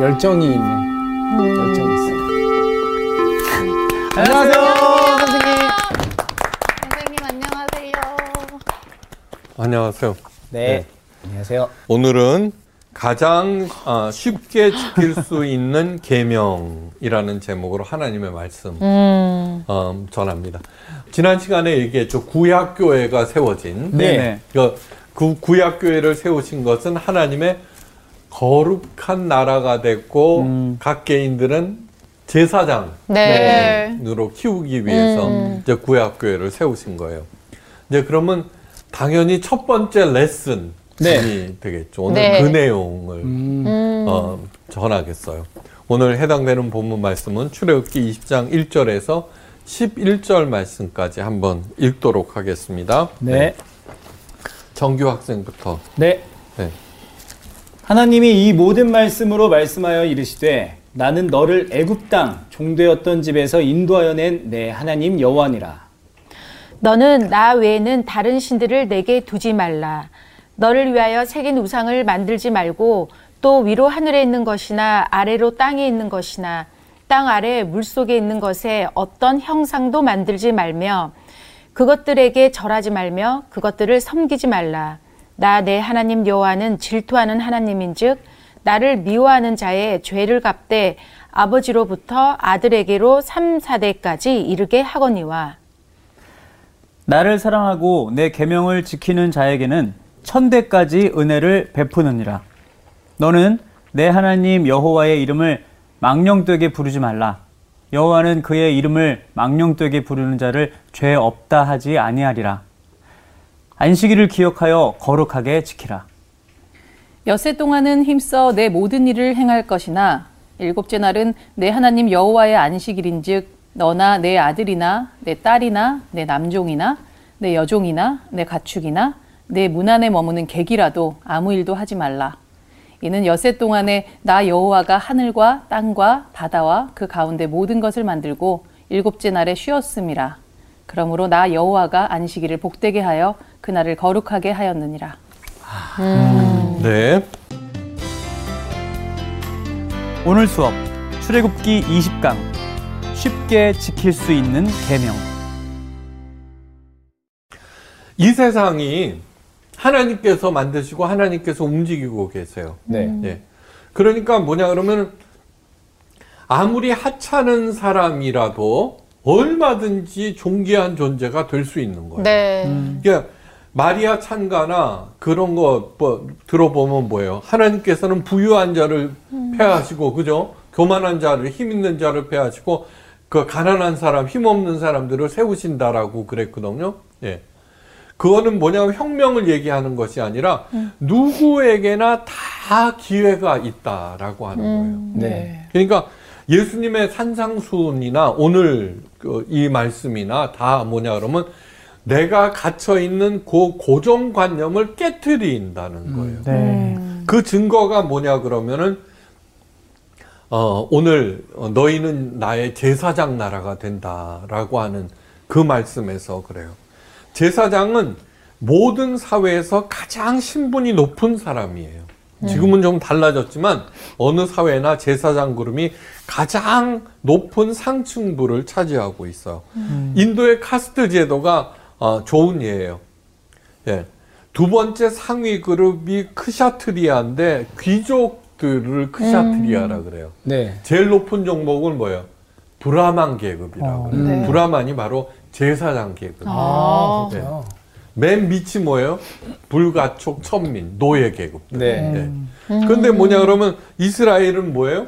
열정이 있네. 열정이 있어. 안녕하세요. 선생님. 선생님 안녕하세요. 안녕하세요. 네. 안녕하세요. 오늘은 가장 아, 쉽게 지킬 수 있는 계명이라는 제목으로 하나님의 말씀 어, 전합니다. 지난 시간에 얘기했죠. 구약 교회가 세워진 네. 그, 그 구약교회를 세우신 것은 하나님의 거룩한 나라가 됐고 음. 각 개인들은 제사장 네. 으로 키우기 위해서 음. 이제 구약교회를 세우신 거예요. 이제 그러면 당연히 첫 번째 레슨이 네. 되겠죠. 오늘 네. 그 내용을 음. 음. 어, 전하겠어요. 오늘 해당되는 본문 말씀은 출애굽기 20장 1절에서 11절 말씀까지 한번 읽도록 하겠습니다. 네. 정규 학생부터. 네. 네. 하나님이 이 모든 말씀으로 말씀하여 이르시되 나는 너를 애굽 땅 종되었던 집에서 인도하여 낸 내 하나님 여호와니라. 너는 나 외에는 다른 신들을 내게 두지 말라. 너를 위하여 새긴 우상을 만들지 말고 또 위로 하늘에 있는 것이나 아래로 땅에 있는 것이나 땅 아래 물 속에 있는 것에 어떤 형상도 만들지 말며 그것들에게 절하지 말며 그것들을 섬기지 말라. 나 내 하나님 여호와는 질투하는 하나님인즉 나를 미워하는 자의 죄를 갚되 아버지로부터 아들에게로 3, 4대까지 이르게 하거니와 나를 사랑하고 내 계명을 지키는 자에게는 천대까지 은혜를 베푸느니라. 너는 내 하나님 여호와의 이름을 망령되게 부르지 말라. 여호와는 그의 이름을 망령되게 부르는 자를 죄 없다 하지 아니하리라. 안식일을 기억하여 거룩하게 지키라. 엿새 동안은 힘써 내 모든 일을 행할 것이나 일곱째 날은 내 하나님 여호와의 안식일인즉 너나 내 아들이나 내 딸이나 내 남종이나 내 여종이나 내 가축이나 내 문 안에 머무는 객이라도 아무 일도 하지 말라. 이는 엿새 동안에 나 여호와가 하늘과 땅과 바다와 그 가운데 모든 것을 만들고 일곱째 날에 쉬었음이라. 그러므로 나 여호와가 안식일을 복되게 하여 그날을 거룩하게 하였느니라. 네. 오늘 수업 출애굽기 20강 쉽게 지킬 수 있는 계명. 이 세상이 하나님께서 만드시고 하나님께서 움직이고 계세요. 네. 예. 그러니까 뭐냐 그러면 아무리 하찮은 사람이라도 얼마든지 존귀한 존재가 될 수 있는 거예요. 네. 이게 마리아 찬가나 그런 거 뭐, 들어보면 뭐예요? 하나님께서는 부유한 자를 패하시고 그죠? 교만한 자를 힘 있는 자를 패하시고 그 가난한 사람, 힘 없는 사람들을 세우신다라고 그랬거든요. 예. 그거는 뭐냐면 혁명을 얘기하는 것이 아니라 누구에게나 다 기회가 있다라고 하는 거예요. 네. 그러니까 예수님의 산상순이나 오늘 그이 말씀이나 다 뭐냐 그러면 내가 갇혀 있는 그 고정관념을 깨뜨린다는 거예요. 네. 그 증거가 뭐냐 그러면은 어, 오늘 어, 너희는 나의 제사장 나라가 된다라고 하는 그 말씀에서 그래요. 제사장은 모든 사회에서 가장 신분이 높은 사람이에요. 지금은 좀 달라졌지만 어느 사회나 제사장 그룹이 가장 높은 상층부를 차지하고 있어요. 인도의 카스트 제도가 어, 좋은 예예요. 예. 두 번째 상위 그룹이 크샤트리아인데 귀족들을 크샤트리아라 그래요. 네. 제일 높은 종목은 뭐예요? 브라만 계급이라고 그래요. 네. 브라만이 바로 제사장 계급. 아. 네. 맨 밑이 뭐예요? 불가촉 천민 노예 계급. 네. 그런데 뭐냐 그러면 이스라엘은 뭐예요?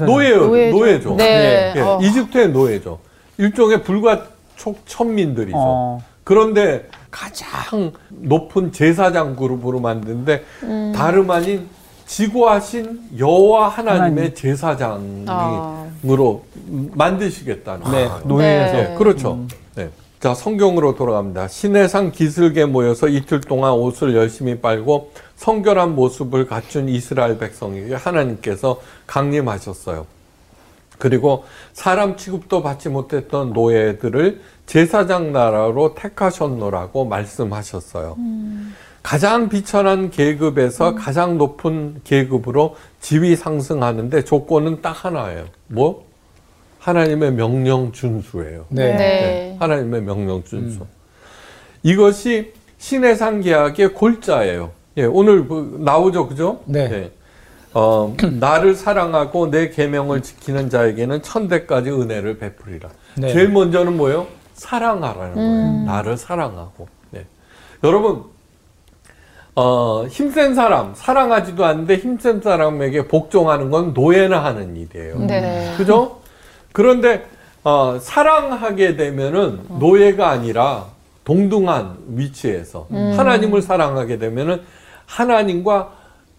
노예요. 노예죠. 노예죠. 네. 예, 어. 이집트의 노예죠. 일종의 불가촉 천민들이죠. 어. 그런데 가장 높은 제사장 그룹으로 만드는데 음. 다름 아닌 지고하신 여호와 하나님의 하나님. 제사장으로 아. 만드시겠다는 네. 노예에서 네. 네, 그렇죠. 네. 자, 성경으로 돌아갑니다. 시내산 기슭에 모여서 이틀 동안 옷을 열심히 빨고 성결한 모습을 갖춘 이스라엘 백성에게 하나님께서 강림하셨어요. 그리고 사람 취급도 받지 못했던 노예들을 제사장 나라로 택하셨노라고 말씀하셨어요. 가장 비천한 계급에서 가장 높은 계급으로 지위 상승하는데 조건은 딱 하나예요. 뭐? 하나님의 명령 준수예요. 네. 네. 네, 하나님의 명령 준수. 이것이 신해상 계약의 골자예요. 예, 오늘 그 나오죠, 그죠? 네. 예. 어, 나를 사랑하고 내 계명을 지키는 자에게는 천대까지 은혜를 베풀이라. 네. 제일 먼저는 뭐예요? 사랑하라는 거예요. 나를 사랑하고. 네. 여러분, 어, 힘센 사람, 사랑하지도 않는데 힘센 사람에게 복종하는 건 노예나 하는 일이에요. 네. 그죠? 그런데 어, 사랑하게 되면은 노예가 아니라 동등한 위치에서 하나님을 사랑하게 되면은 하나님과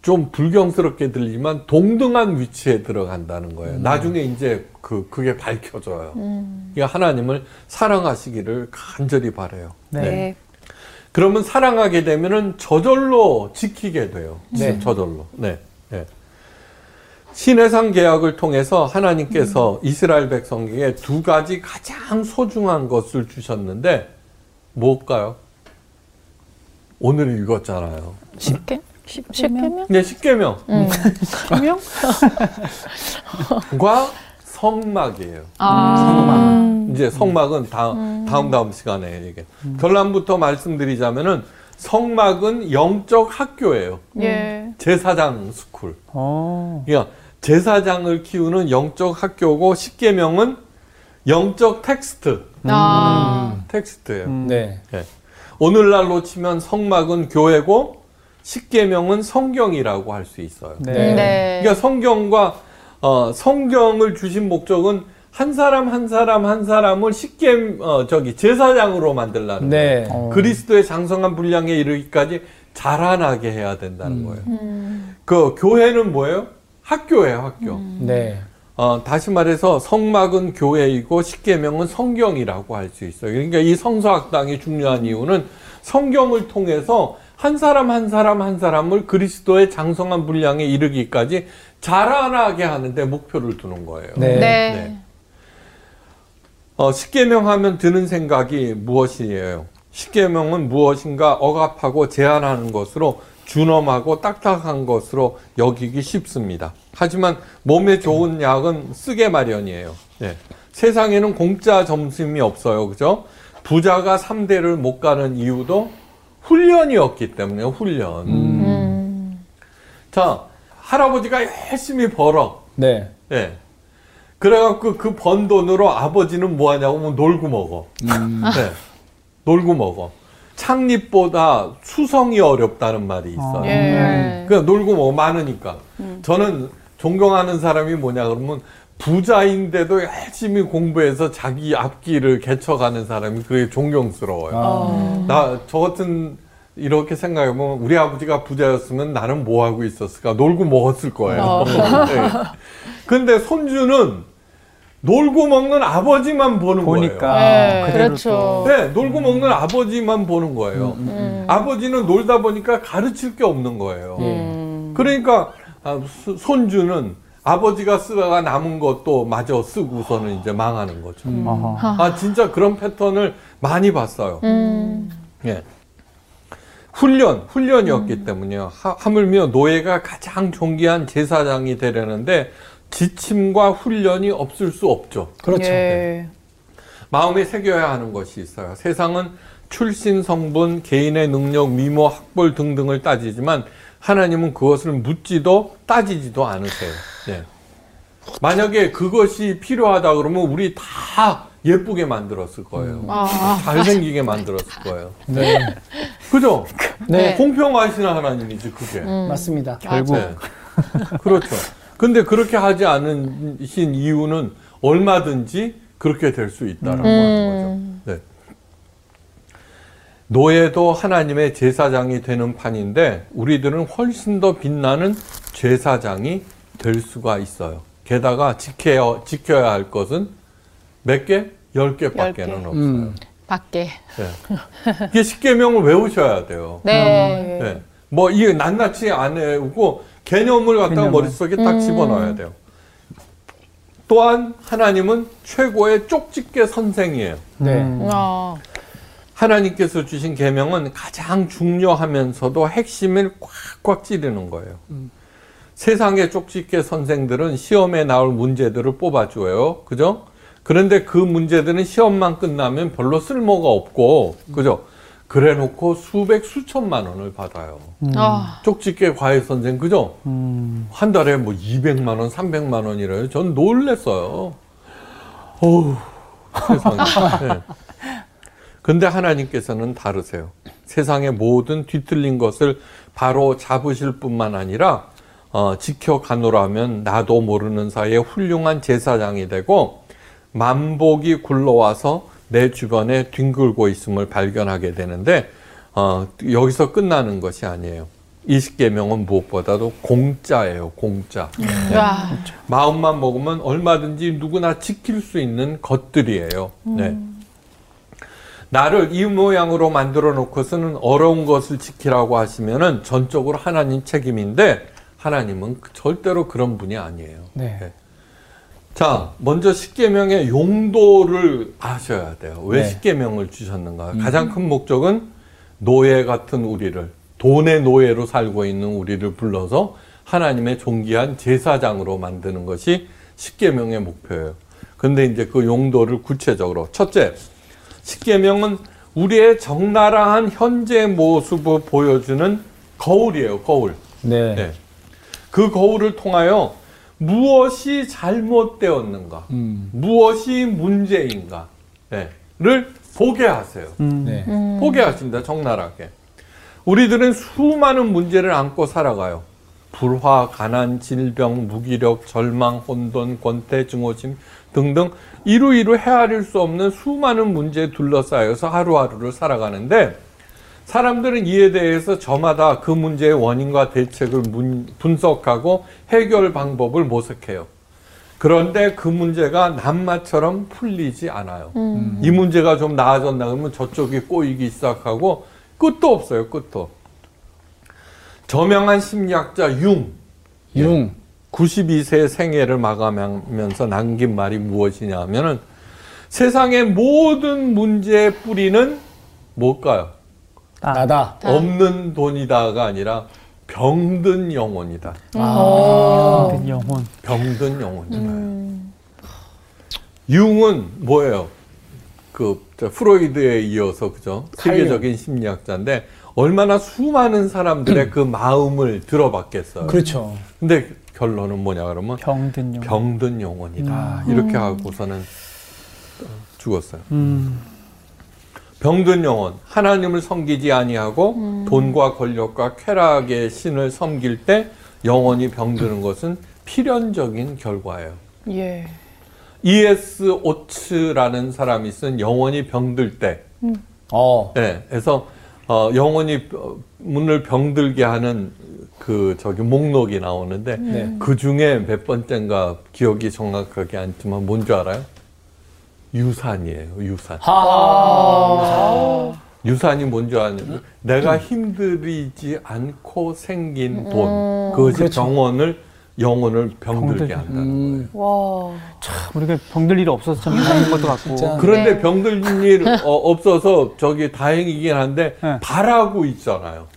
좀 불경스럽게 들리지만 동등한 위치에 들어간다는 거예요. 나중에 이제 그 그게 밝혀져요. 그러니까 하나님을 사랑하시기를 간절히 바래요. 네. 그러면 사랑하게 되면은 저절로 지키게 돼요. 네. 저절로. 네. 네. 신해상 계약을 통해서 하나님께서 이스라엘 백성에게 두 가지 가장 소중한 것을 주셨는데 뭘까요? 오늘 읽었잖아요. 쉽게? 십계명? 네, 십계명. 십계명? 과 성막이에요. 아. 이제 성막은 다 음 다음 다음 시간에 얘기. 결론부터 말씀드리자면은 성막은 영적 학교예요. 예. 제사장 school. 어. 그러니까 제사장을 키우는 영적 학교고 십계명은 영적 텍스트. 아. 텍스트예요. 네. 예. 오늘날로 치면 성막은 교회고 십계명은 성경이라고 할 수 있어요. 네. 네. 그러니까 성경과 어, 성경을 주신 목적은 한 사람 한 사람 한 사람을 십계 어, 저기 제사장으로 만들라는 거예요. 네. 어. 그리스도의 장성한 분량에 이르기까지 자라나게 해야 된다는 음. 거예요. 그 교회는 뭐예요? 학교예요, 학교. 네. 어, 다시 말해서 성막은 교회이고 십계명은 성경이라고 할 수 있어요. 그러니까 이 성서학당이 중요한 이유는 성경을 통해서 한 사람 한 사람 한 사람을 그리스도의 장성한 분량에 이르기까지 자라나게 하는데 목표를 두는 거예요. 네. 네. 네. 어, 십계명 하면 드는 생각이 무엇이에요? 십계명은 무엇인가 억압하고 제한하는 것으로 준엄하고 딱딱한 것으로 여기기 쉽습니다. 하지만 몸에 좋은 약은 쓰게 마련이에요. 네. 세상에는 공짜 점심이 없어요. 그죠? 부자가 3대를 못 가는 이유도 훈련이었기 때문에요. 훈련. 음. 자, 할아버지가 열심히 벌어. 네. 예. 그래갖고 그 번 돈으로 아버지는 뭐 하냐고 하면 놀고 먹어. 네. 놀고 먹어. 창립보다 수성이 어렵다는 말이 있어요. 예. 그냥 놀고 먹어. 많으니까. 저는 존경하는 사람이 뭐냐 그러면 부자인데도 열심히 공부해서 자기 앞길을 개척하는 사람이 그게 존경스러워요. 나저 같은 이렇게 생각해보면 우리 아버지가 부자였으면 나는 뭐 하고 있었을까? 놀고 먹었을 거예요. 네. 근데 손주는 놀고 먹는 아버지만 보는 보니까 네, 그대로 그렇죠. 또. 거예요. 네, 놀고 먹는 아버지만 보는 거예요. 아버지는 놀다 보니까 가르칠 게 없는 거예요. 그러니까 아, 수- 손주는 아버지가 쓰다가 남은 것도 마저 쓰고서는 이제 망하는 거죠. 어허. 아 진짜 그런 패턴을 많이 봤어요. 음. 예. 훈련, 훈련이었기 때문에요. 하, 하물며 노예가 가장 존귀한 제사장이 되려는데 지침과 훈련이 없을 수 없죠. 그렇죠. 예. 마음에 새겨야 하는 것이 있어요. 세상은 출신, 성분, 개인의 능력, 미모, 학벌 등등을 따지지만 하나님은 그것을 묻지도 따지지도 않으세요. 예. 만약에 그것이 필요하다 그러면 우리 다 예쁘게 만들었을 거예요. 아. 잘생기게 만들었을 거예요. 네. 그죠? 네. 공평하신 하나님이지 그게. 맞습니다. 결국 네. 그렇죠. 근데 그렇게 하지 않으신 이유는 얼마든지 그렇게 될 수 있다라고 하는 거죠. 네. 노예도 하나님의 제사장이 되는 판인데 우리들은 훨씬 더 빛나는 제사장이 될 수가 있어요. 게다가 지켜야, 지켜야 할 것은 몇 개? 열 개밖에는 개. 없어요. 음. 밖에. 네. 이게 십계명을 외우셔야 돼요. 네. 네. 뭐 이게 낱낱이 안 외우고 개념을 갖다가 개념을. 머릿속에 딱 집어넣어야 돼요. 또한 하나님은 최고의 쪽집게 선생이에요. 네. 어. 하나님께서 주신 계명은 가장 중요하면서도 핵심을 꽉꽉 찌르는 거예요. 세상의 쪽집게 선생들은 시험에 나올 문제들을 뽑아줘요. 그죠? 그런데 그 문제들은 시험만 끝나면 별로 쓸모가 없고, 그죠? 그래 놓고 수백, 수천만 원을 받아요. 아. 쪽집게 과외 선생, 그죠? 한 달에 뭐 200만 원, 300만 원이래요. 전 놀랬어요. 어우, 세상에. 네. 근데 하나님께서는 다르세요. 세상의 모든 뒤틀린 것을 바로 잡으실 뿐만 아니라 어, 지켜가노라면 나도 모르는 사이에 훌륭한 제사장이 되고 만복이 굴러와서 내 주변에 뒹굴고 있음을 발견하게 되는데 어, 여기서 끝나는 것이 아니에요. 이십계명은 무엇보다도 공짜예요. 공짜. 와. 마음만 먹으면 얼마든지 누구나 지킬 수 있는 것들이에요. 네. 나를 이 모양으로 만들어 놓고서는 어려운 것을 지키라고 하시면은 전적으로 하나님 책임인데 하나님은 절대로 그런 분이 아니에요. 네. 자, 먼저 십계명의 용도를 아셔야 돼요. 왜 네. 십계명을 주셨는가? 가장 큰 목적은 노예 같은 우리를 돈의 노예로 살고 있는 우리를 불러서 하나님의 존귀한 제사장으로 만드는 것이 십계명의 목표예요. 근데 이제 그 용도를 구체적으로 첫째, 십계명은 우리의 적나라한 현재 모습을 보여주는 거울이에요. 거울. 네. 네. 그 거울을 통하여 무엇이 잘못되었는가, 음. 무엇이 문제인가를 보게 하세요. 네. 보게 하십니다. 적나라하게. 우리들은 수많은 문제를 안고 살아가요. 불화, 가난, 질병, 무기력, 절망, 혼돈, 권태, 증오심 등등 이루이루 헤아릴 수 없는 수많은 문제에 둘러싸여서 하루하루를 살아가는데 사람들은 이에 대해서 저마다 그 문제의 원인과 대책을 문- 분석하고 해결 방법을 모색해요. 그런데 그 문제가 남마처럼 풀리지 않아요. 이 문제가 좀 나아졌나 그러면 저쪽이 꼬이기 시작하고 끝도 없어요. 끝도. 저명한 심리학자 융 융. 92세 생애를 마감하면서 남긴 말이 무엇이냐 하면은 세상의 모든 문제의 뿌리는 뭘까요? 나다. 없는 돈이다가 아니라 병든 영혼이다. 아. 모든 영혼. 병든 영혼이다. 융은 뭐예요? 그 저, 프로이드에 이어서 그죠? 세계적인 심리학자인데 얼마나 수많은 사람들의 그 마음을 들어봤겠어요. 그렇죠. 근데 결론은 뭐냐 그러면 병든 영혼. 병든 영혼이다. 이렇게 하고서는 어, 죽었어요. 음. 병든 영혼, 하나님을 섬기지 아니하고 돈과 권력과 쾌락의 신을 섬길 때 영혼이 병드는 것은 필연적인 결과예요. 예. E.S. 오츠라는 사람이 쓴 영혼이 병들 때, 어. 네, 그래서 어, 영혼이 어, 문을 병들게 하는 그 저기 목록이 나오는데 네. 그 중에 몇 번째인가 기억이 정확하게 않지만 뭔지 알아요? 유산이에요. 유산. 하. 유산이 뭔지 아냐면 내가 힘들이지 않고 생긴 돈 그것이 그렇죠. 병원을 영혼을 병들게 병들게. 한다는 음. 와. 참 우리가 병들 일이 없어서 참 다행인 것도 같고. 진짜. 그런데 네. 병들 일 어, 없어서 저기 다행이긴 한데 네. 바라고 있잖아요.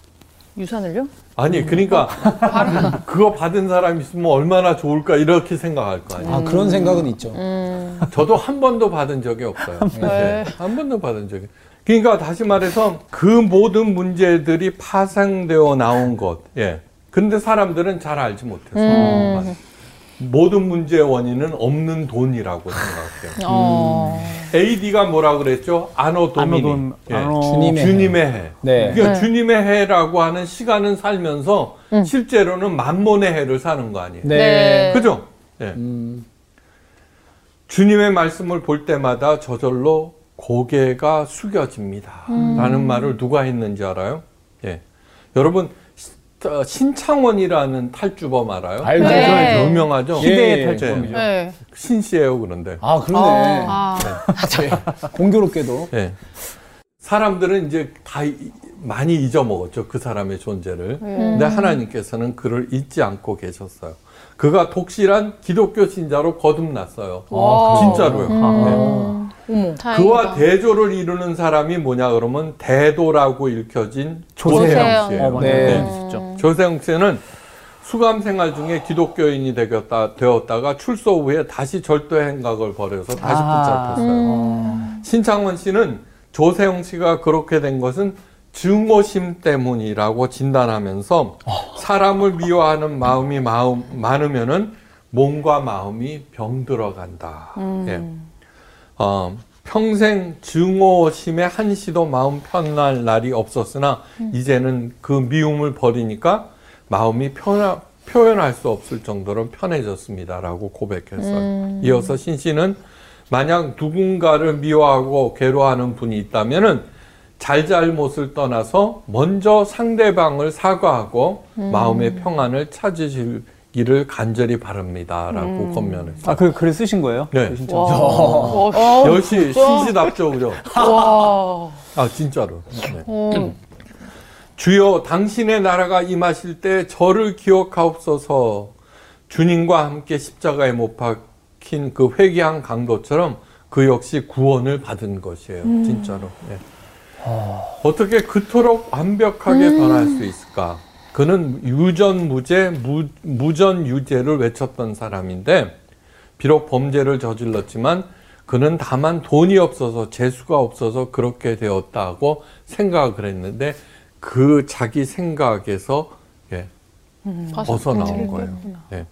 유산을요? 아니 그러니까 그거 받은 사람 있으면 얼마나 좋을까 이렇게 생각할 거 아니에요. 아, 그런 생각은 있죠. 저도 한 번도 받은 적이 없어요. 네. 한 번도 받은 적이. 그러니까 다시 말해서 그 모든 문제들이 파생되어 나온 것. 예. 근데 사람들은 잘 알지 못해서 모든 문제의 원인은 없는 돈이라고 생각해요. 어. AD가 뭐라 그랬죠? 아노 도미니. 아노돈, 예. 아노- 주님의 주님의 해. 네. 그러니까 네. 주님의 해라고 하는 시간은 살면서 실제로는 만몬의 해를 사는 거 아니에요. 네. 네. 그죠? 예. 음. 주님의 말씀을 볼 때마다 저절로 고개가 숙여집니다. 라는 말을 누가 했는지 알아요? 예. 여러분, 시- 어, 신창원이라는 탈주범 알아요? 알죠. 네. 유명하죠? 시대의 예, 탈주범이죠. 네. 신씨예요, 그런데. 아, 그러네. 아. 네. 공교롭게도. 예. 사람들은 이제 다 이- 많이 잊어먹었죠. 그 사람의 존재를. 근데 하나님께서는 그를 잊지 않고 계셨어요. 그가 독실한 기독교 신자로 거듭났어요. 진짜로요. 네. 어머. 다행이다. 그와 대조를 이루는 사람이 뭐냐 그러면 대도라고 읽혀진 조세영. 씨예요. 어. 네. 네. 진짜. 조세영 씨는 수감 생활 중에 기독교인이 되었다, 되었다가 출소 후에 다시 절도 행각을 벌여서 다시 아. 붙잡혔어요. 신창원 씨는 조세영 씨가 그렇게 된 것은 증오심 때문이라고 진단하면서 사람을 미워하는 마음이 마음, 많으면은 몸과 마음이 병들어간다. 예. 어, 평생 증오심에 한시도 마음 편할 날이 없었으나 이제는 그 미움을 버리니까 마음이 편하, 표현할 수 없을 정도로 편해졌습니다라고 고백했어요. 이어서 신 씨는 만약 누군가를 미워하고 괴로워하는 분이 있다면은 잘잘못을 떠나서 먼저 상대방을 사과하고 마음의 평안을 찾으시기를 간절히 바랍니다라고 권면했어요. 아, 그 글을 쓰신 거예요? 네. 진짜. 와. 역시 신시답죠, 그죠? 와. 아 진짜로. 네. 어. 주여 당신의 나라가 임하실 때 저를 기억하옵소서. 주님과 함께 십자가에 못 박힌 그 회개한 강도처럼 그 역시 구원을 받은 것이에요. 진짜로. 네. 어 떻게 그토록 완벽하게 변할 수 있을까? 그는 유전무죄, 무, 무전유죄를 외쳤던 사람인데 비록 범죄를 저질렀지만 그는 다만 돈이 없어서 재수가 없어서 그렇게 되었다고 생각을 했는데 그 자기 생각에서 예, 벗어나온 거예요. 예.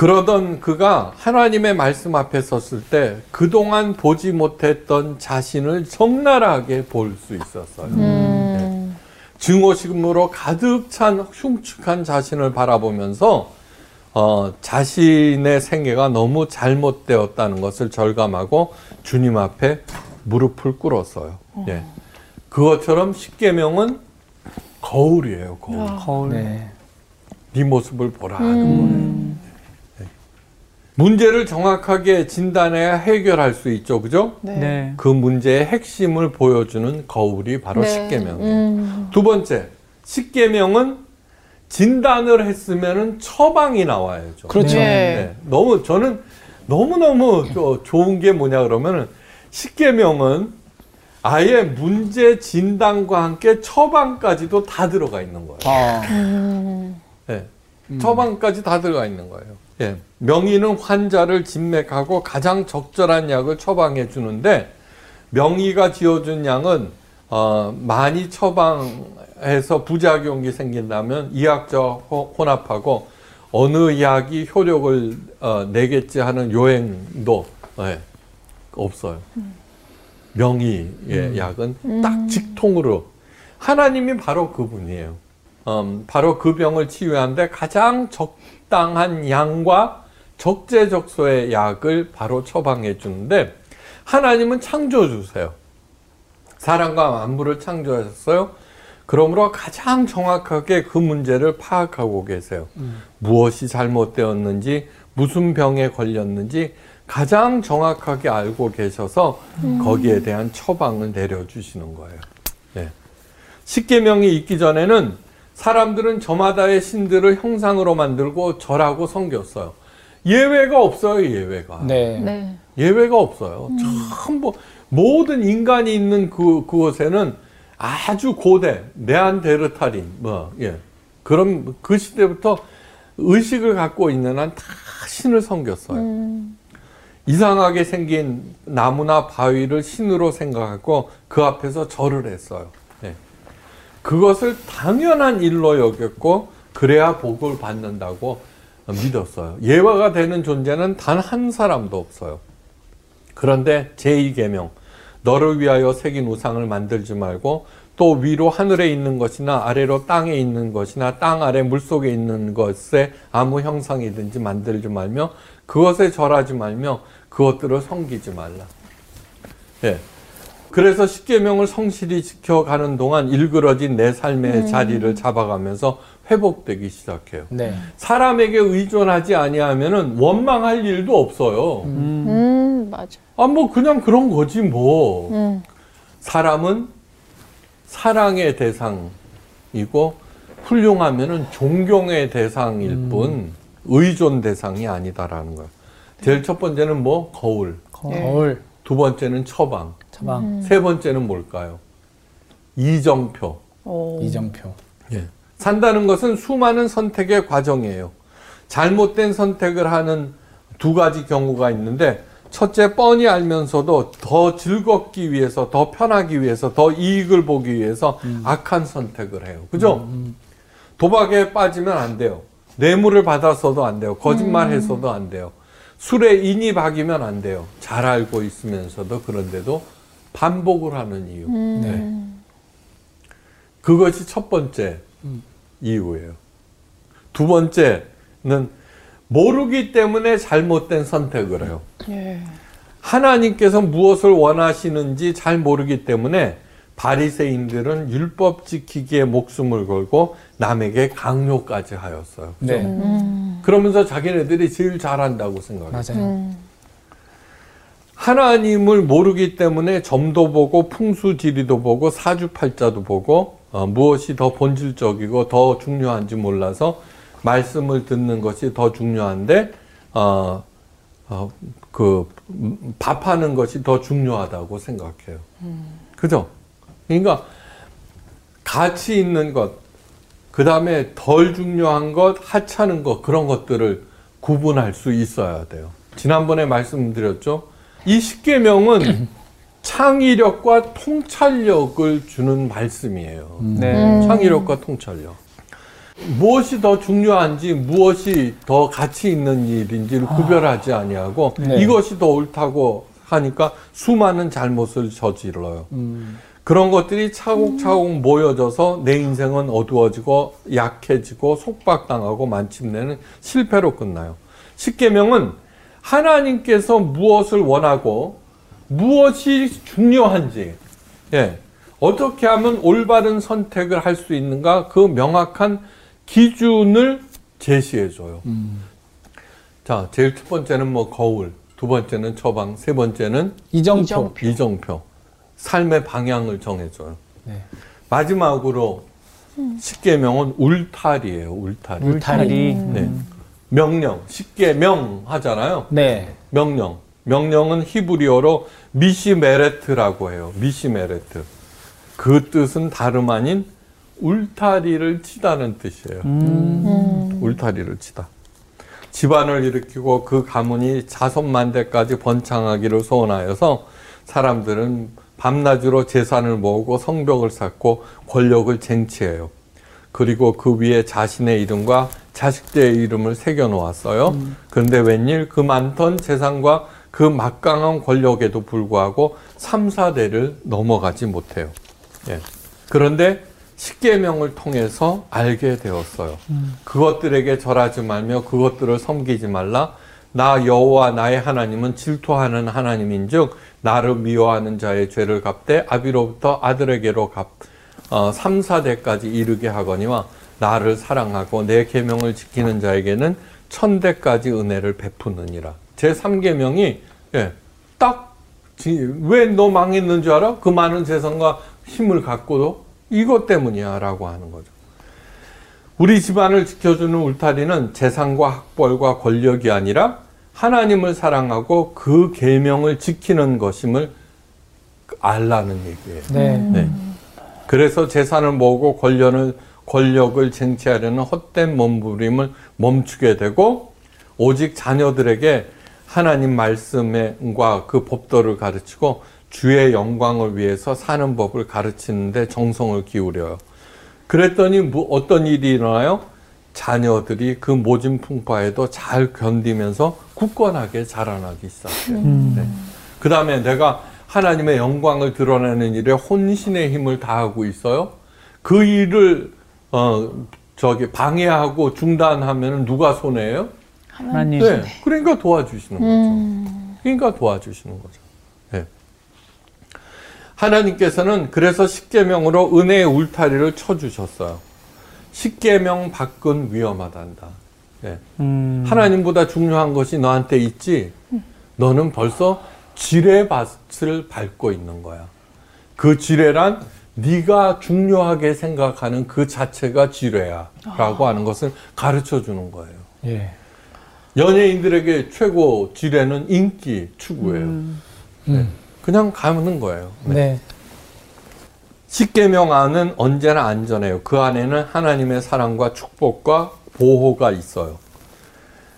그러던 그가 하나님의 말씀 앞에 섰을 때 그동안 보지 못했던 자신을 적나라하게 볼 수 있었어요. 예. 증오심으로 가득 찬 흉측한 자신을 바라보면서 어, 자신의 생애가 너무 잘못되었다는 것을 절감하고 주님 앞에 무릎을 꿇었어요. 예. 그것처럼 십계명은 거울이에요. 거울. 거울. 네. 네 모습을 보라 하는 거예요. 네. 문제를 정확하게 진단해야 해결할 수 있죠, 그죠? 네. 그 문제의 핵심을 보여주는 거울이 바로 네. 십계명이에요. 두 번째, 십계명은 진단을 했으면은 처방이 나와야죠. 그렇죠. 네. 네. 너무 저는 너무 너무 좋은 게 뭐냐 그러면은 십계명은 아예 문제 진단과 함께 처방까지도 다 들어가 있는 거예요. 아, 네. 처방까지 다 들어가 있는 거예요. 예. 명의는 환자를 진맥하고 가장 적절한 약을 처방해 주는데 명의가 지어준 약은 어, 많이 처방해서 부작용이 생긴다면 이약적 호- 혼합하고 어느 약이 효력을 어, 내겠지 하는 요행도 예, 없어요. 명의의 약은 딱 직통으로 하나님이 바로 그분이에요. 음, 바로 그 병을 치유하는데 가장 적당한 양과 적재적소의 약을 바로 처방해 주는데 하나님은 창조주세요. 사람과 만물을 창조하셨어요. 그러므로 가장 정확하게 그 문제를 파악하고 계세요. 무엇이 잘못되었는지, 무슨 병에 걸렸는지 가장 정확하게 알고 계셔서 거기에 대한 처방을 내려주시는 거예요. 네. 십계명이 있기 전에는 사람들은 저마다의 신들을 형상으로 만들고 절하고 섬겼어요. 예외가 없어요, 예외가. 네. 네. 예외가 없어요. 전부 모든 인간이 있는 그 그곳에는 아주 고대 네안데르탈인 뭐 예. 그럼 그 시대부터 의식을 갖고 있는 한 다 신을 섬겼어요. 이상하게 생긴 나무나 바위를 신으로 생각하고 그 앞에서 절을 했어요. 예. 그것을 당연한 일로 여겼고 그래야 복을 받는다고 믿었어요. 예화가 되는 존재는 단 한 사람도 없어요. 그런데 제2계명 너를 위하여 새긴 우상을 만들지 말고 또 위로 하늘에 있는 것이나 아래로 땅에 있는 것이나 땅 아래 물속에 있는 것에 아무 형상이든지 만들지 말며 그것에 절하지 말며 그것들을 섬기지 말라. 예. 그래서 십계명을 성실히 지켜가는 동안 일그러진 내 삶의 자리를 잡아가면서 회복되기 시작해요. 네. 사람에게 의존하지 아니하면은 원망할 일도 없어요. 음. 음, 맞아. 아, 뭐 그냥 그런 거지 뭐. 음. 사람은 사랑의 대상이고 훌륭하면은 존경의 대상일 뿐 의존 대상이 아니다라는 거야. 제일 첫 번째는 뭐 거울, 거울, 두 번째는 처방, 처방, 세 번째는 뭘까요? 이정표. 오. 이정표. 예. 산다는 것은 수많은 선택의 과정이에요. 잘못된 선택을 하는 두 가지 경우가 있는데, 첫째, 뻔히 알면서도 더 즐겁기 위해서, 더 편하기 위해서, 더 이익을 보기 위해서 악한 선택을 해요. 그죠? 도박에 빠지면 안 돼요. 뇌물을 받아서도 안 돼요. 거짓말 해서도 안 돼요. 술에 인이 박이면 안 돼요. 잘 알고 있으면서도 그런데도 반복을 하는 이유. 네. 그것이 첫 번째 이유예요. 두 번째는 모르기 때문에 잘못된 선택을 해요. 예. 하나님께서 무엇을 원하시는지 잘 모르기 때문에 바리새인들은 율법 지키기에 목숨을 걸고 남에게 강요까지 하였어요. 네, 그러면서 자기네들이 제일 잘한다고 생각해요. 맞아요. 하나님을 모르기 때문에 점도 보고 풍수지리도 보고 사주팔자도 보고 어, 무엇이 더 본질적이고 더 중요한지 몰라서 말씀을 듣는 것이 더 중요한데 어, 어, 그 음, 밥하는 것이 더 중요하다고 생각해요. 그죠? 그러니까 가치 있는 것, 그 다음에 덜 중요한 것, 하찮은 것 그런 것들을 구분할 수 있어야 돼요. 지난번에 말씀드렸죠. 이 십계명은 창의력과 통찰력을 주는 말씀이에요. 네. 창의력과 통찰력. 무엇이 더 중요한지 무엇이 더 가치 있는 일인지를 구별하지 아니하고 네. 이것이 더 옳다고 하니까 수많은 잘못을 저질러요. 음, 그런 것들이 차곡차곡 모여져서 내 인생은 어두워지고 약해지고 속박당하고 마침내는 실패로 끝나요. 십계명은 하나님께서 무엇을 원하고 무엇이 중요한지 예, 어떻게 하면 올바른 선택을 할 수 있는가 그 명확한 기준을 제시해 줘요. 음. 자, 제일 첫 번째는 뭐 거울, 두 번째는 처방, 세 번째는 이정표. 이정표. 이정표. 삶의 방향을 정해 줘요. 네. 마지막으로 십계명은 울타리예요. 울타리. 울타리. 네. 명령. 십계명 하잖아요. 네. 명령. 명령은 히브리어로 미시메레트라고 해요. 미시메레트. 그 뜻은 다름 아닌 울타리를 치다는 뜻이에요. 울타리를 치다. 집안을 일으키고 그 가문이 자손만대까지 번창하기를 소원하여서 사람들은 밤낮으로 재산을 모으고 성벽을 쌓고 권력을 쟁취해요. 그리고 그 위에 자신의 이름과 자식들의 이름을 새겨 놓았어요. 그런데 웬일 그 많던 재산과 그 막강한 권력에도 불구하고 3, 4대를 넘어가지 못해요. 예. 그런데 십계명을 통해서 알게 되었어요. 그것들에게 절하지 말며 그것들을 섬기지 말라. 나 여호와 나의 하나님은 질투하는 하나님인즉 나를 미워하는 자의 죄를 갚되 아비로부터 아들에게로 갚 어, 3, 4대까지 이르게 하거니와 나를 사랑하고 내 계명을 지키는 자에게는 천대까지 은혜를 베푸느니라. 제 3계명이 예, 딱왜 너 망했는 줄 알아? 그 많은 재산과 힘을 갖고도 이것 때문이야 라고 하는 거죠. 우리 집안을 지켜주는 울타리는 재산과 학벌과 권력이 아니라 하나님을 사랑하고 그 계명을 지키는 것임을 알라는 얘기예요. 네. 네. 그래서 재산을 모으고 권력을, 권력을 쟁취하려는 헛된 몸부림을 멈추게 되고 오직 자녀들에게 하나님 말씀과 그 법도를 가르치고 주의 영광을 위해서 사는 법을 가르치는데 정성을 기울여요. 그랬더니 뭐 어떤 일이 일어나요? 자녀들이 그 모진 풍파에도 잘 견디면서 굳건하게 자라나기 시작해요. 네. 그 다음에 내가 하나님의 영광을 드러내는 일에 혼신의 힘을 다하고 있어요. 그 일을 어 저기 방해하고 중단하면 누가 손해예요? 하나님. 네. 그러니까 도와주시는 거죠. 그러니까 도와주시는 거죠. 네. 하나님께서는 그래서 십계명으로 은혜의 울타리를 쳐주셨어요. 십계명 밖은 위험하단다. 네. 음. 하나님보다 중요한 것이 너한테 있지. 너는 벌써 지뢰밭을 밟고 있는 거야. 그 지뢰란 네가 중요하게 생각하는 그 자체가 지뢰야라고 하는 것을 가르쳐 주는 거예요. 예. 연예인들에게 최고 지뢰는 인기 추구예요. 네. 그냥 가는 거예요. 네. 십계명 안은 언제나 안전해요. 그 안에는 하나님의 사랑과 축복과 보호가 있어요.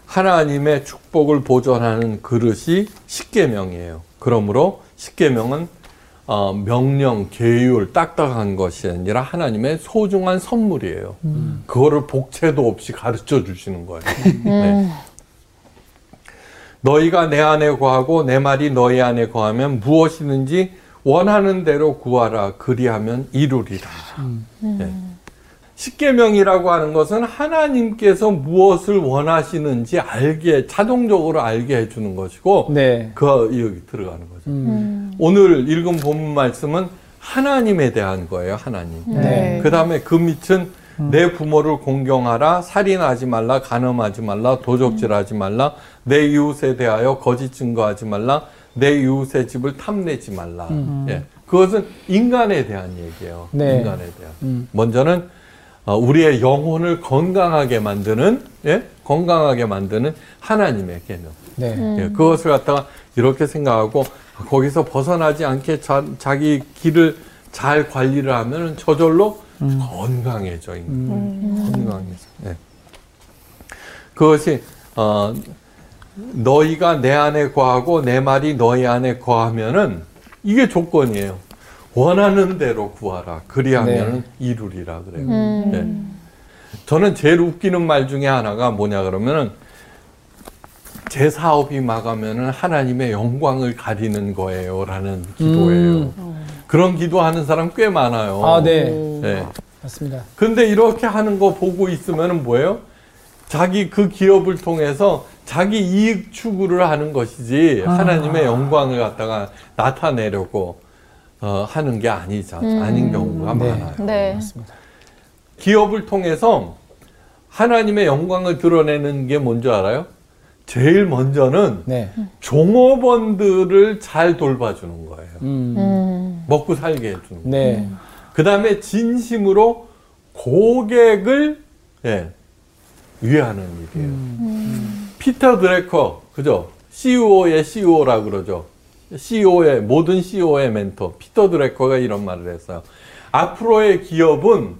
하나님의 축복을 보존하는 그릇이 십계명이에요. 그러므로 십계명은 어, 명령, 계율, 딱딱한 것이 아니라 하나님의 소중한 선물이에요. 그거를 복채도 없이 가르쳐 주시는 거예요. 네. 너희가 내 안에 거하고 내 말이 너희 안에 거하면 무엇이든지 원하는 대로 구하라 그리하면 이루리라. 네. 십계명이라고 하는 것은 하나님께서 무엇을 원하시는지 알게 자동적으로 알게 해주는 것이고 네. 그 여기 들어가는 거죠. 오늘 읽은 본문 말씀은 하나님에 대한 거예요. 하나님. 네. 그 다음에 그 밑은 내 부모를 공경하라, 살인하지 말라, 간음하지 말라, 도적질하지 말라, 내 이웃에 대하여 거짓 증거하지 말라, 내 이웃의 집을 탐내지 말라. 예. 그것은 인간에 대한 얘기예요. 네. 인간에 대한. 음. 먼저는 어, 우리의 영혼을 건강하게 만드는, 예? 건강하게 만드는 하나님의 개념. 네. 예, 그것을 갖다가 이렇게 생각하고 거기서 벗어나지 않게 자, 자기 길을 잘 관리를 하면 저절로 건강해져 있는 거예요. 건강해져. 예. 그것이 어, 너희가 내 안에 거하고 내 말이 너희 안에 거하면은 이게 조건이에요. 원하는 대로 구하라. 그리하면은 이루리라 그래요. 예. 저는 제일 웃기는 말 중에 하나가 뭐냐 그러면은 제 사업이 망하면은 하나님의 영광을 가리는 거예요라는 기도예요. 그런 기도하는 사람 꽤 많아요. 음. 아, 네. 네. 맞습니다. 근데 이렇게 하는 거 보고 있으면은 뭐예요? 자기 그 기업을 통해서 자기 이익 추구를 하는 것이지 하나님의 영광을 갖다가 나타내려고 어, 하는 게 아니자 아닌 경우가 네. 많아요. 네. 맞습니다. 기업을 통해서 하나님의 영광을 드러내는 게 뭔지 알아요? 제일 먼저는 네. 종업원들을 잘 돌봐주는 거예요. 음. 음. 먹고 살게 해주는 거예요. 네. 그 다음에 진심으로 고객을 예, 위하는 일이에요. 피터 드래커, 그죠? CEO의 CEO라 그러죠. CEO의, 모든 CEO의 멘토, 피터 드래커가 이런 말을 했어요. 앞으로의 기업은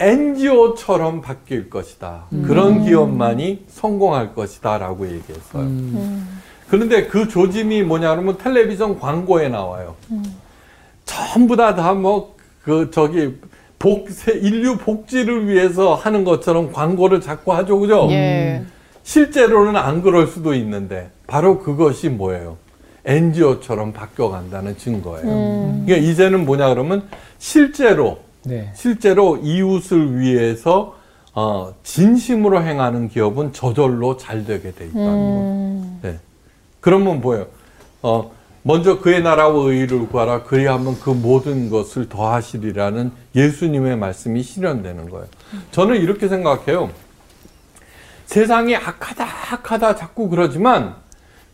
NGO처럼 바뀔 것이다. 그런 기업만이 성공할 것이다. 라고 얘기했어요. 그런데 그 조짐이 뭐냐 그러면 텔레비전 광고에 나와요. 전부 다 다 뭐 그 저기 복 세- 인류 복지를 위해서 하는 것처럼 광고를 자꾸 하죠, 그죠? 예. 실제로는 안 그럴 수도 있는데 바로 그것이 뭐예요? NGO처럼 바뀌어간다는 증거예요. 그러니까 이제는 뭐냐 그러면 실제로 네. 실제로 이웃을 위해서 어, 진심으로 행하는 기업은 저절로 잘 되게 돼 있다는 음. 거. 네. 그러면 뭐예요? 어, 먼저 그의 나라와 의를 구하라. 그리하면 그 모든 것을 더하시리라는 예수님의 말씀이 실현되는 거예요. 저는 이렇게 생각해요. 세상이 악하다, 악하다 자꾸 그러지만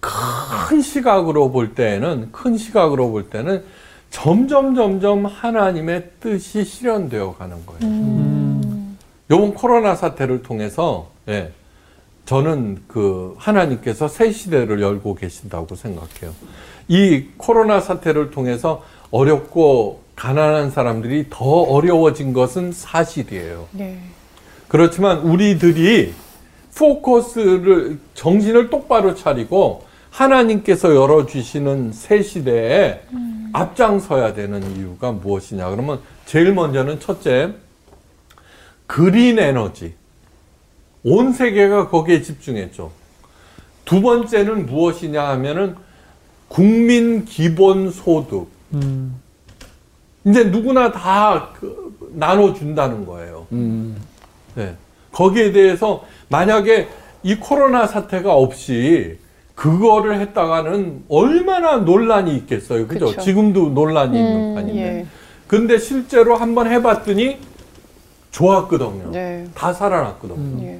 큰 시각으로 볼 때는, 큰 시각으로 볼 때는 점점, 점점 하나님의 뜻이 실현되어 가는 거예요. 요번 코로나 사태를 통해서, 예, 저는 그 하나님께서 새 시대를 열고 계신다고 생각해요. 이 코로나 사태를 통해서 어렵고 가난한 사람들이 더 어려워진 것은 사실이에요. 네. 그렇지만 우리들이 포커스를 정신을 똑바로 차리고 하나님께서 열어주시는 새 시대에 앞장서야 되는 이유가 무엇이냐 그러면 제일 먼저는 첫째 그린 에너지 온 세계가 거기에 집중했죠. 두 번째는 무엇이냐 하면은 국민 기본 소득 음. 이제 누구나 다 그, 나눠준다는 거예요. 음. 네. 거기에 대해서 만약에 이 코로나 사태가 없이 그거를 했다가는 얼마나 논란이 있겠어요. 그죠? 그쵸. 지금도 논란이 있는 음, 판인데. 예. 근데 실제로 한번 해봤더니 좋았거든요. 네. 다 살아났거든요. 예.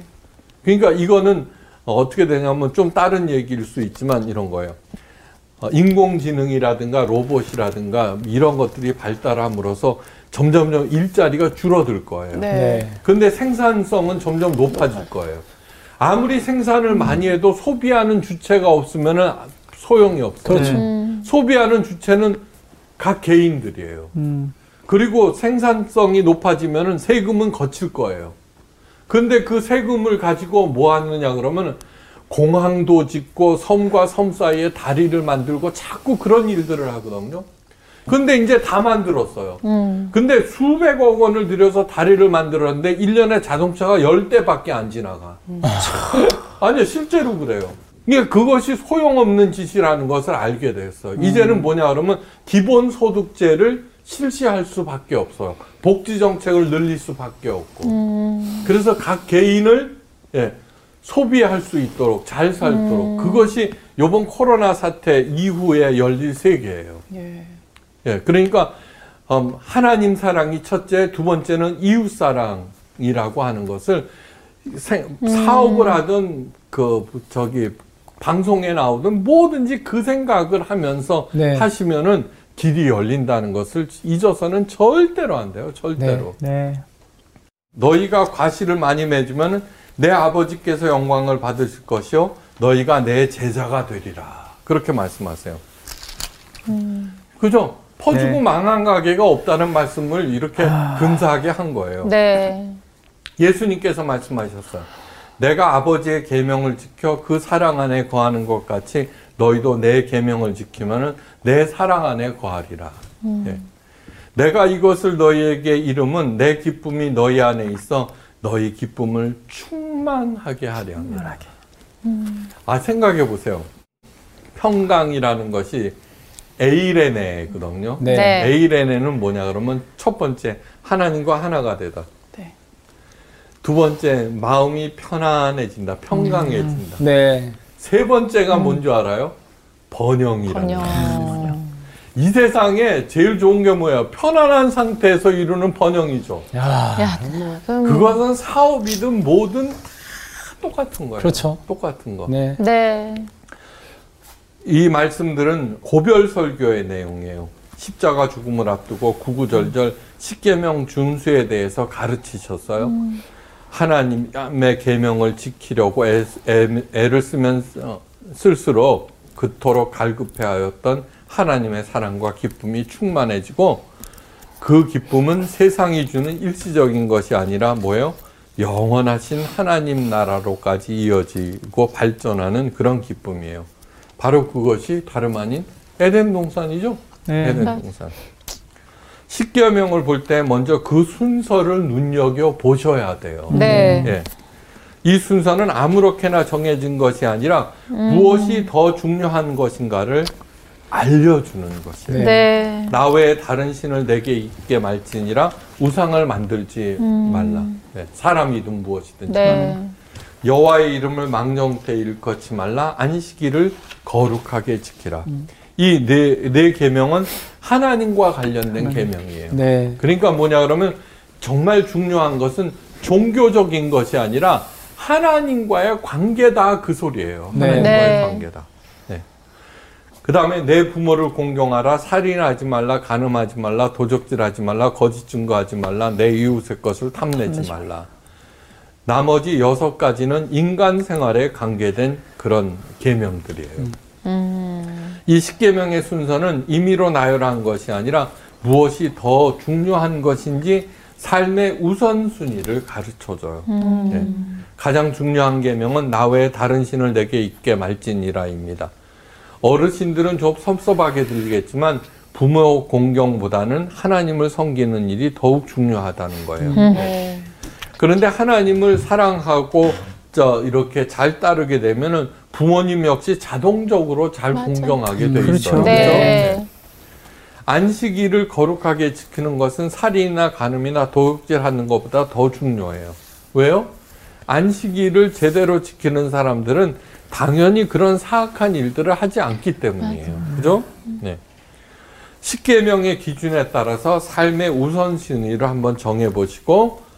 그러니까 이거는 어, 어떻게 되냐면 좀 다른 얘기일 수 있지만 이런 거예요. 어, 인공지능이라든가 로봇이라든가 이런 것들이 발달함으로써 점점점 일자리가 줄어들 거예요. 네. 근데 생산성은 점점 높아질 거예요. 아무리 생산을 많이 해도 소비하는 주체가 없으면 소용이 없어요. 그렇죠. 소비하는 주체는 각 개인들이에요. 음. 그리고 생산성이 높아지면 세금은 거칠 거예요. 근데 그 세금을 가지고 뭐 하느냐 그러면 공항도 짓고 섬과 섬 사이에 다리를 만들고 자꾸 그런 일들을 하거든요. 근데 이제 다 만들었어요. 근데 수백억 원을 들여서 다리를 만들었는데 1년에 자동차가 10대밖에 안 지나가. 아니요, 실제로 그래요. 그러니까 그것이 소용없는 짓이라는 것을 알게 됐어요. 이제는 뭐냐 그러면 기본소득제를 실시할 수밖에 없어요. 복지정책을 늘릴 수밖에 없고. 그래서 각 개인을 예, 소비할 수 있도록 잘 살도록 그것이 이번 코로나 사태 이후에 열릴 세계예요. 예. 예, 그러니까 음, 하나님 사랑이 첫째, 두 번째는 이웃 사랑이라고 하는 것을 생- 사업을 하든 그 저기 방송에 나오든 뭐든지 그 생각을 하면서 네. 하시면은 길이 열린다는 것을 잊어서는 절대로 안 돼요. 절대로. 네. 너희가 과실을 많이 맺으면 내 아버지께서 영광을 받으실 것이요 너희가 내 제자가 되리라 그렇게 말씀하세요. 그죠? 퍼주고 네. 망한 가게가 없다는 말씀을 이렇게 근사하게 한 거예요. 네. 예수님께서 말씀하셨어요. 내가 아버지의 계명을 지켜 그 사랑 안에 거하는 것 같이 너희도 내 계명을 지키면은 내 사랑 안에 거하리라. 예. 내가 이것을 너희에게 이름은 내 기쁨이 너희 안에 있어 너희 기쁨을 충만하게 하려 함이라. 아 생각해 보세요. 평강이라는 것이 에이레네거든요. 네. 네. 에이레네는 뭐냐 그러면 첫 번째 하나님과 하나가 되다. 네. 두 번째 마음이 편안해진다. 평강해진다. 네. 세 번째가 뭔지 알아요? 번영이라는 번영. 거예요. 이 세상에 제일 좋은 게 뭐예요? 편안한 상태에서 이루는 번영이죠. 야. 야, 그럼 그것은 사업이든 뭐든 다 똑같은 거예요. 그렇죠. 똑같은 거. 네. 네. 이 말씀들은 고별 설교의 내용이에요. 십자가 죽음을 앞두고 구구절절 십계명 준수에 대해서 가르치셨어요. 하나님의 계명을 지키려고 애, 를 쓰면 어, 쓸수록 그토록 갈급해하였던 하나님의 사랑과 기쁨이 충만해지고 그 기쁨은 세상이 주는 일시적인 것이 아니라 뭐예요? 영원하신 하나님 나라로까지 이어지고 발전하는 그런 기쁨이에요. 바로 그것이 다름 아닌 에덴 동산이죠. 네. 에덴 동산. 십계명을 볼 때 먼저 그 순서를 눈여겨 보셔야 돼요. 네. 예. 이 순서는 아무렇게나 정해진 것이 아니라 무엇이 더 중요한 것인가를 알려주는 것이에요. 네. 네. 나 외에 다른 신을 내게 있게 말지니라 우상을 만들지 말라. 네, 사람이든 무엇이든 네. 여호와의 이름을 망령되 일컫지 말라. 안식일을 거룩하게 지키라. 이네네 계명은 하나님과 관련된 계명이에요. 네. 그러니까 뭐냐 그러면 정말 중요한 것은 종교적인 것이 아니라 하나님과의 관계다 그 소리예요. 네. 하나님과의 네. 관계다. 네. 그 다음에 내 부모를 공경하라, 살인하지 말라, 간음하지 말라, 도적질하지 말라, 거짓 증거하지 말라, 내 이웃의 것을 탐내지 말라. 나머지 여섯 가지는 인간 생활에 관계된 그런 계명들이에요. 이 십계명의 순서는 임의로 나열한 것이 아니라 무엇이 더 중요한 것인지 삶의 우선순위를 가르쳐줘요. 예. 가장 중요한 계명은 나 외에 다른 신을 내게 있게 말지니라입니다. 어르신들은 좀 섭섭하게 들리겠지만 부모 공경보다는 하나님을 섬기는 일이 더욱 중요하다는 거예요. 네. 그런데 하나님을 사랑하고 저 이렇게 잘 따르게 되면은 부모님 역시 자동적으로 잘 맞아요. 공경하게 돼 그렇죠. 있어요. 네. 그죠? 안식일을 거룩하게 지키는 것은 살인이나 간음이나 도둑질하는 것보다 더 중요해요. 왜요? 안식일을 제대로 지키는 사람들은 당연히 그런 사악한 일들을 하지 않기 때문이에요. 그죠? 네. 십계명의 기준에 따라서 삶의 우선순위를 한번 정해 보시고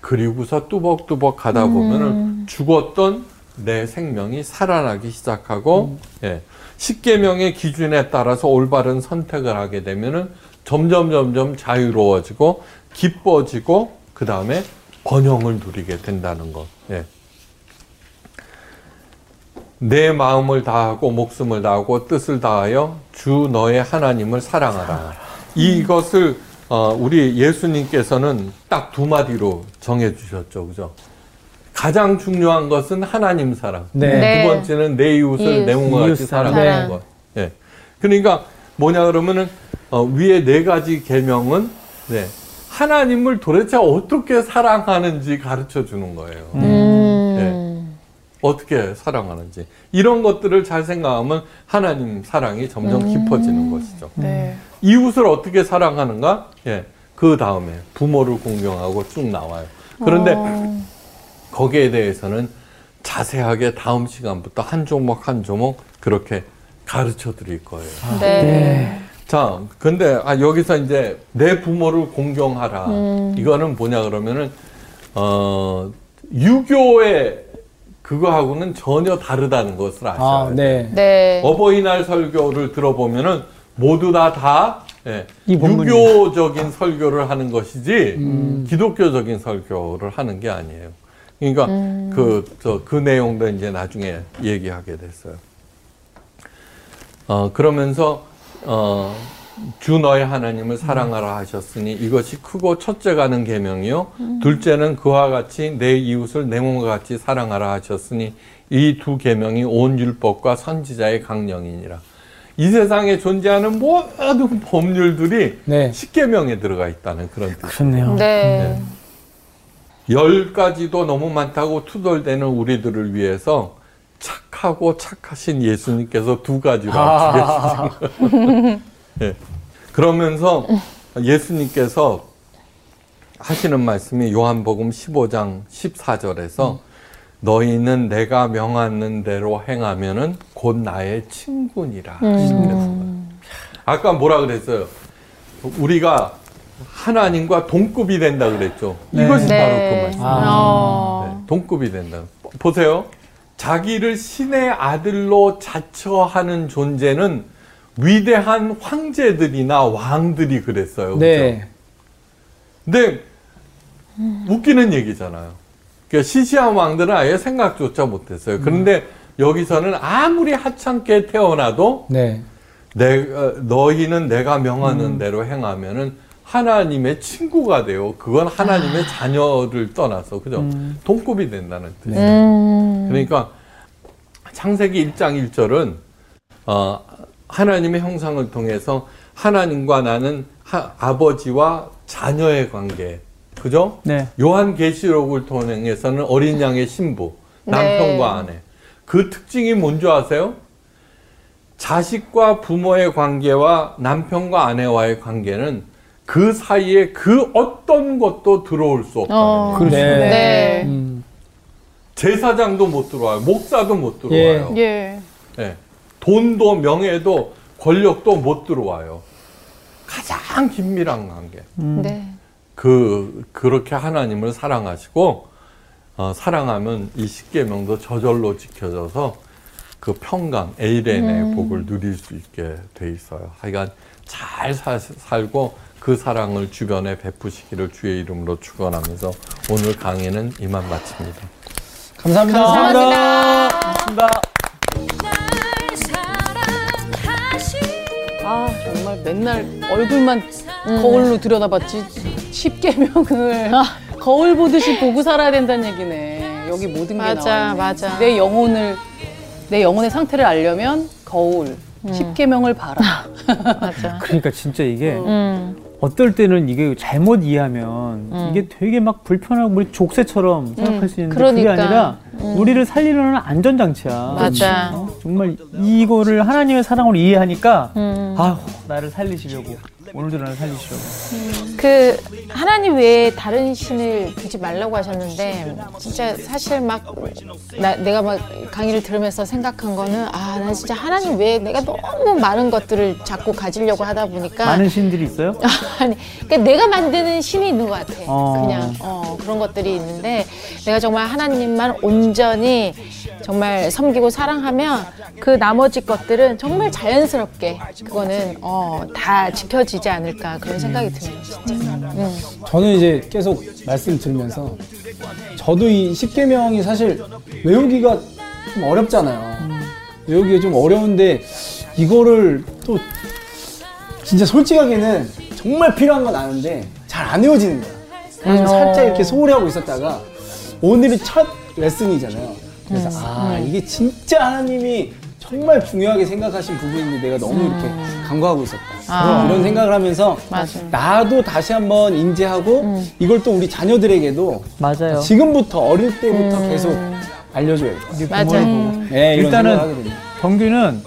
그리고서 뚜벅뚜벅 가다 보면 은 죽었던 내 생명이 살아나기 시작하고 예. 십계명의 기준에 따라서 올바른 선택을 하게 되면은 점점 점점 자유로워지고 기뻐지고 그 다음에 번영을 누리게 된다는 것. 예. 내 마음을 다하고 목숨을 다하고 뜻을 다하여 주 너의 하나님을 사랑하라. 이것을 어, 우리 예수님께서는 딱 두 마디로 정해 주셨죠. 그죠? 가장 중요한 것은 하나님 사랑. 네. 네. 두 번째는 내 이웃을 이웃. 내 몸과 같이 사랑. 사랑하는 네. 것. 예. 그러니까 뭐냐 그러면은 어, 위에 네 가지 계명은 네. 하나님을 도대체 어떻게 사랑하는지 가르쳐 주는 거예요. 음. 어떻게 사랑하는지 이런 것들을 잘 생각하면 하나님 사랑이 점점 깊어지는 것이죠. 네. 이웃을 어떻게 사랑하는가? 예. 그 다음에 부모를 공경하고 쭉 나와요. 그런데 거기에 대해서는 자세하게 다음 시간부터 한 조목 한 조목 그렇게 가르쳐 드릴 거예요. 네. 자, 근데 아, 여기서 이제 내 부모를 공경하라. 음. 이거는 뭐냐 그러면은 어 유교의 그거하고는 전혀 다르다는 것을 아셔야 아, 돼요. 네. 네. 어버이날 설교를 들어보면은 모두 다다 예. 유교적인 설교를 하는 것이지 기독교적인 설교를 하는 게 아니에요. 그러니까 그저그 내용도 이제 나중에 얘기하게 됐어요. 어 그러면서 어 주 너의 하나님을 사랑하라 하셨으니 이것이 크고 첫째 가는 계명이요 둘째는 그와 같이 내 이웃을 내 몸과 같이 사랑하라 하셨으니 이 두 계명이 온 율법과 선지자의 강령이니라. 이 세상에 존재하는 모든 법률들이 네. 십계명에 들어가 있다는 그런 뜻. 그렇네요. 네. 열 가지도 너무 많다고 투덜대는 우리들을 위해서 착하고 착하신 예수님께서 두 가지로 아. 합치게 예. 그러면서 예수님께서 하시는 말씀이 요한복음 15장 14절에서 너희는 내가 명하는 대로 행하면은 곧 나의 친구니라. 하시면서 아까 뭐라 그랬어요? 우리가 하나님과 동급이 된다 그랬죠. 네. 이것이 네. 바로 그 말씀. 어. 네, 동급이 된다. 보세요. 자기를 신의 아들로 자처하는 존재는 위대한 황제들이나 왕들이 그랬어요. 그죠? 네. 근데 웃기는 얘기잖아요. 그러니까 시시한 왕들은 아예 생각조차 못했어요. 그런데 여기서는 아무리 하찮게 태어나도 네. 내, 어, 너희는 내가 명하는 대로 행하면은 하나님의 친구가 돼요. 그건 하나님의 자녀를 떠나서 그죠? 동급이 된다는 뜻이에요. 음. 그러니까 창세기 1장 1절은 어, 하나님의 형상을 통해서 하나님과 나는 하- 아버지와 자녀의 관계, 그죠? 네. 요한 계시록을 통해서는 어린 양의 신부, 네. 남편과 아내. 그 특징이 뭔지 아세요? 자식과 부모의 관계와 남편과 아내와의 관계는 그 사이에 그 어떤 것도 들어올 수 없다는 어. 거예요. 네. 네. 음. 제사장도 못 들어와요. 목사도 못 들어와요. 예. 예. 돈도 명예도 권력도 못 들어와요. 가장 긴밀한 관계. 네. 그 그렇게 하나님을 사랑하시고 어, 사랑하면 이 십계명도 저절로 지켜져서 그 평강 에이렌의 복을 누릴 수 있게 돼 있어요. 하여간 잘 사- 살고 그 사랑을 주변에 베푸시기를 주의 이름으로 축원하면서 오늘 강의는 이만 마칩니다. 감사합니다. 감사합니다. 고맙습니다. 아 맨날 얼굴만 거울로 들여다봤지 십계명을 거울 보듯이 보고 살아야 된다는 얘기네. 여기 모든 게 맞아, 나와. 맞아. 내 영혼을 내 영혼의 상태를 알려면 거울 십계명을 봐라. 맞아. 그러니까 진짜 이게 음. 어떨 때는 이게 잘못 이해하면 이게 되게 막 불편하고 우리 족쇄처럼 생각할 수 있는데 그게 그러니까. 아니라 우리를 살리는 안전장치야. 맞아. 어? 정말 이거를 하나님의 사랑으로 이해하니까 음. 아휴 나를 살리시려고 오늘도 나를 살리시려고. 그 하나님 외에 다른 신을 두지 말라고 하셨는데 진짜 사실 막 나, 내가 막 강의를 들으면서 생각한 거는 아난 진짜 하나님 외에 내가 너무 많은 것들을 자꾸 가지려고 하다 보니까 많은 신들이 있어요? 아니 그러니까 내가 만드는 신이 있는 것 같아 어. 그냥 어, 그런 것들이 있는데 내가 정말 하나님만 온전히 정말 섬기고 사랑하면 그 나머지 것들은 정말 자연스럽게 그거는 어, 다 지켜지지 않을까 그런 생각이 드네요. 진짜. 음. 저는 이제 계속 말씀 들으면서 저도 이 십계명이 사실 외우기가 좀 어렵잖아요. 외우기가 좀 어려운데 이거를 또 진짜 솔직하게는 정말 필요한 건 아는데 잘 안 외워지는 거야. 그래서 살짝 이렇게 소홀히 하고 있었다가 오늘이 첫 레슨이잖아요. 그래서 아 이게 진짜 하나님이 정말 중요하게 생각하신 부분인데 내가 너무 이렇게 간과하고 있었다. 아. 이런 생각을 하면서 맞아요. 나도 다시 한번 인지하고 이걸 또 우리 자녀들에게도 맞아요. 지금부터 어릴 때부터 계속 알려줘야겠다. 맞아요. 네, 일단은. 경규는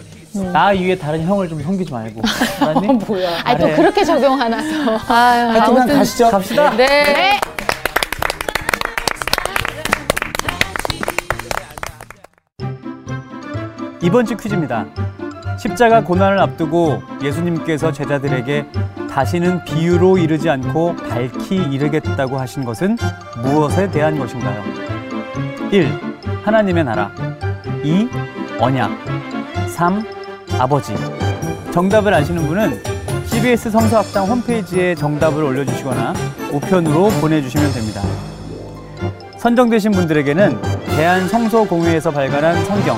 나 이외에 다른 형을 좀 섬기지 말고. 알았니? 뭐야. 아, 또 그렇게 적용하나 또. 아유, 하여튼 그냥 가시죠. 갑시다. 네. 이번 주 퀴즈입니다. 십자가 고난을 앞두고 예수님께서 제자들에게 다시는 비유로 이르지 않고 밝히 이르겠다고 하신 것은 무엇에 대한 것인가요? 1. 하나님의 나라 2. 언약 3. 아버지 정답을 아시는 분은 CBS 성서학당 홈페이지에 정답을 올려주시거나 우편으로 보내주시면 됩니다. 선정되신 분들에게는 대한성서공회에서 발간한 성경,